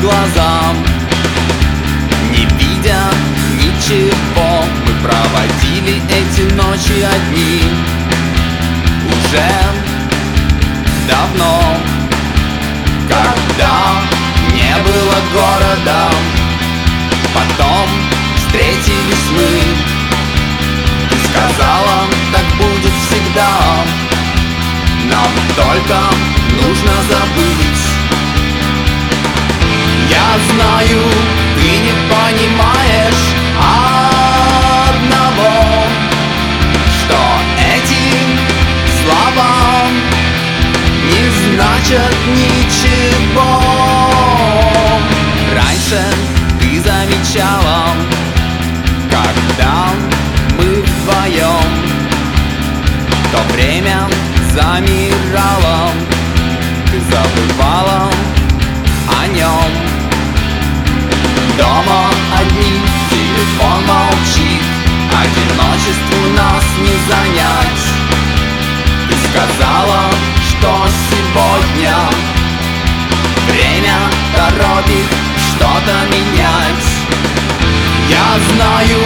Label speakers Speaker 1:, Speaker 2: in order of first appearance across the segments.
Speaker 1: глазам. Не видя ничего Мы проводили эти ночи одни. Уже давно Когда не было города Потом встретились мы. Ты сказала, так будет всегда. Нам только нужно забыть значат ничего. Раньше ты замечала, когда мы вдвоем То время замирало, ты забывала о нем. Дома одни, телефон молчит Одиночеству нас не занять. Ты сказала, что торопит что-то менять Я знаю,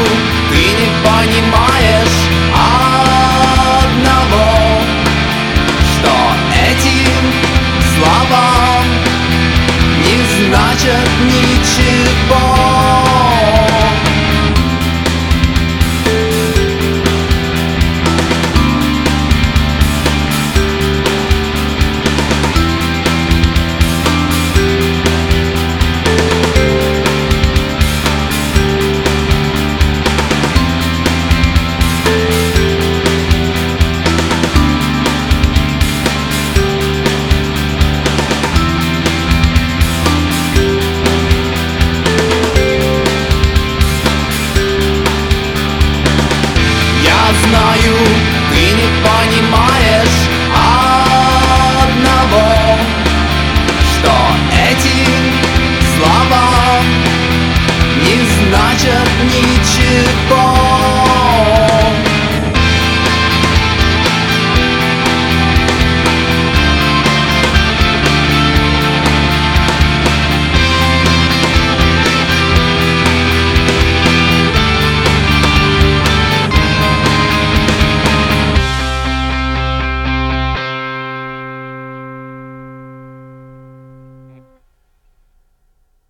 Speaker 1: ты не понимаешь одного Что эти слова не значат ничего Знаю, ты не понимаешь одного Что эти слова не значат ничего